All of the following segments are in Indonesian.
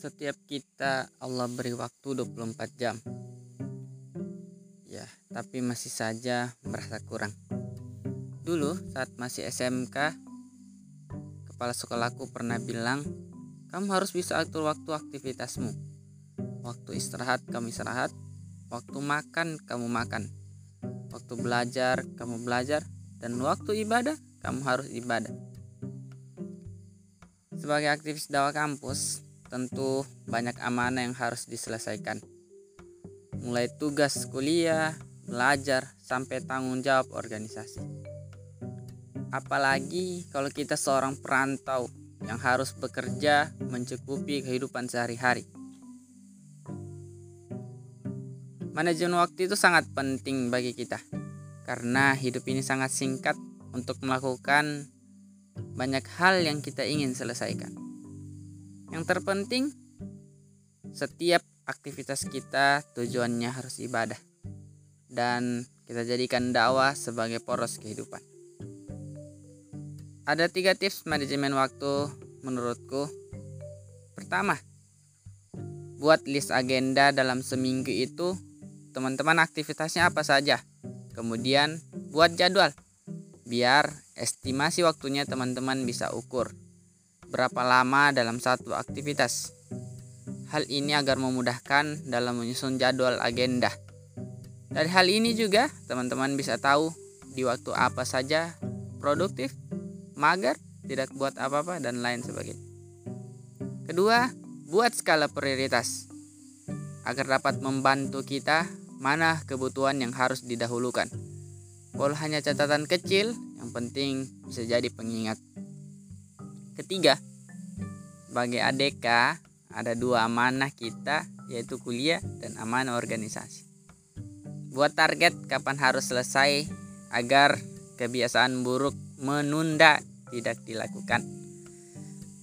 Setiap kita Allah beri waktu 24 jam. Ya, tapi masih saja merasa kurang. Dulu saat masih SMK, kepala sekolahku pernah bilang, kamu harus bisa atur waktu aktivitasmu. Waktu istirahat kamu istirahat, waktu makan kamu makan, waktu belajar kamu belajar, dan waktu ibadah kamu harus ibadah. Sebagai aktivis dakwah kampus, tentu banyak amanah yang harus diselesaikan. Mulai tugas kuliah, belajar, sampai tanggung jawab organisasi. Apalagi kalau kita seorang perantau yang harus bekerja mencukupi kehidupan sehari-hari. Manajemen waktu itu sangat penting bagi kita karena hidup ini sangat singkat untuk melakukan banyak hal yang kita ingin selesaikan. Yang terpenting, setiap aktivitas kita tujuannya harus ibadah, dan kita jadikan dakwah sebagai poros kehidupan. Ada tiga tips manajemen waktu menurutku. Pertama, buat list agenda dalam seminggu itu teman-teman aktivitasnya apa saja. Kemudian buat jadwal biar estimasi waktunya teman-teman bisa ukur berapa lama dalam satu aktivitas. Hal ini agar memudahkan dalam menyusun jadwal agenda. Dari hal ini juga teman-teman bisa tahu di waktu apa saja produktif, mager, tidak buat apa-apa dan lain sebagainya. Kedua, buat skala prioritas agar dapat membantu kita mana kebutuhan yang harus didahulukan Walau hanya catatan kecil, yang penting bisa jadi pengingat. Ketiga, sebagai ADK ada dua amanah kita yaitu kuliah dan amanah organisasi. Buat target kapan harus selesai agar kebiasaan buruk menunda tidak dilakukan.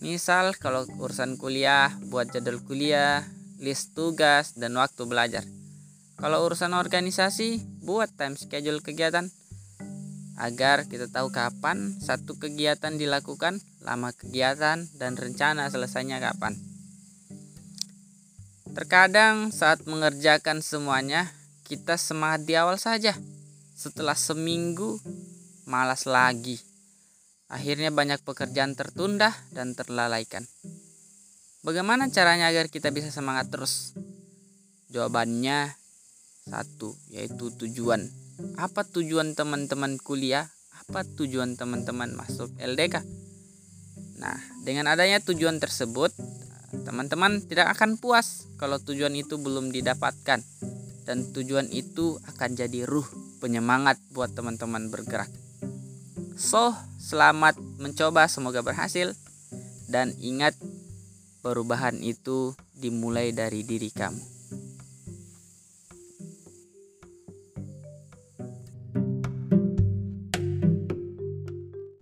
Misal kalau urusan kuliah, buat jadwal kuliah, list tugas, dan waktu belajar. Kalau urusan organisasi, buat time schedule kegiatan agar kita tahu kapan satu kegiatan dilakukan, lama kegiatan, dan rencana selesainya kapan. Terkadang saat mengerjakan semuanya, kita semangat di awal saja. Setelah seminggu, malas lagi. Akhirnya banyak pekerjaan tertunda dan terlalaikan. Bagaimana caranya agar kita bisa semangat terus? Jawabannya satu, yaitu tujuan apa tujuan teman-teman kuliah, apa tujuan teman-teman masuk LDK. Nah, dengan adanya tujuan tersebut, teman-teman tidak akan puas kalau tujuan itu belum didapatkan dan tujuan itu akan jadi ruh penyemangat buat teman-teman bergerak. So, selamat mencoba, semoga berhasil dan ingat perubahan itu dimulai dari diri kamu.